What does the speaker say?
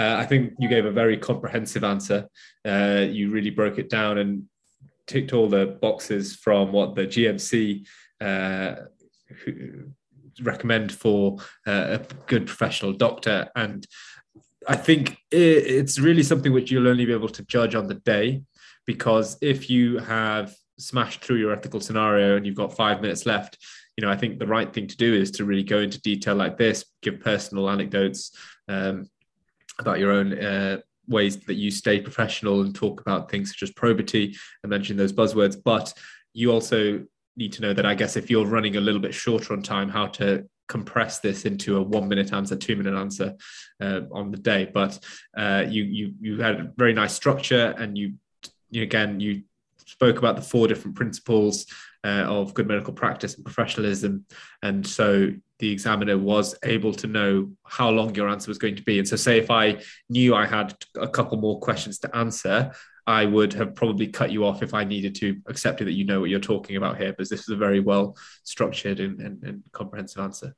Uh, I think you gave a very comprehensive answer. Uh, you really broke it down and ticked all the boxes from what the GMC uh, recommend for uh, a good professional doctor. And I think it's really something which you'll only be able to judge on the day because if you have smashed through your ethical scenario and you've got five minutes left, you know, I think the right thing to do is to really go into detail like this, give personal anecdotes um, about your own uh, ways that you stay professional and talk about things such as probity and mention those buzzwords. But you also need to know that I guess if you're running a little bit shorter on time, how to compress this into a one minute answer, two minute answer uh, on the day. But uh, you you you had a very nice structure, and you, you again you spoke about the four different principles uh, of good medical practice and professionalism, and so the examiner was able to know how long your answer was going to be. And so, say if I knew I had a couple more questions to answer, I would have probably cut you off if I needed to, accepting that you know what you're talking about here, because this is a very well structured and, and, and comprehensive answer.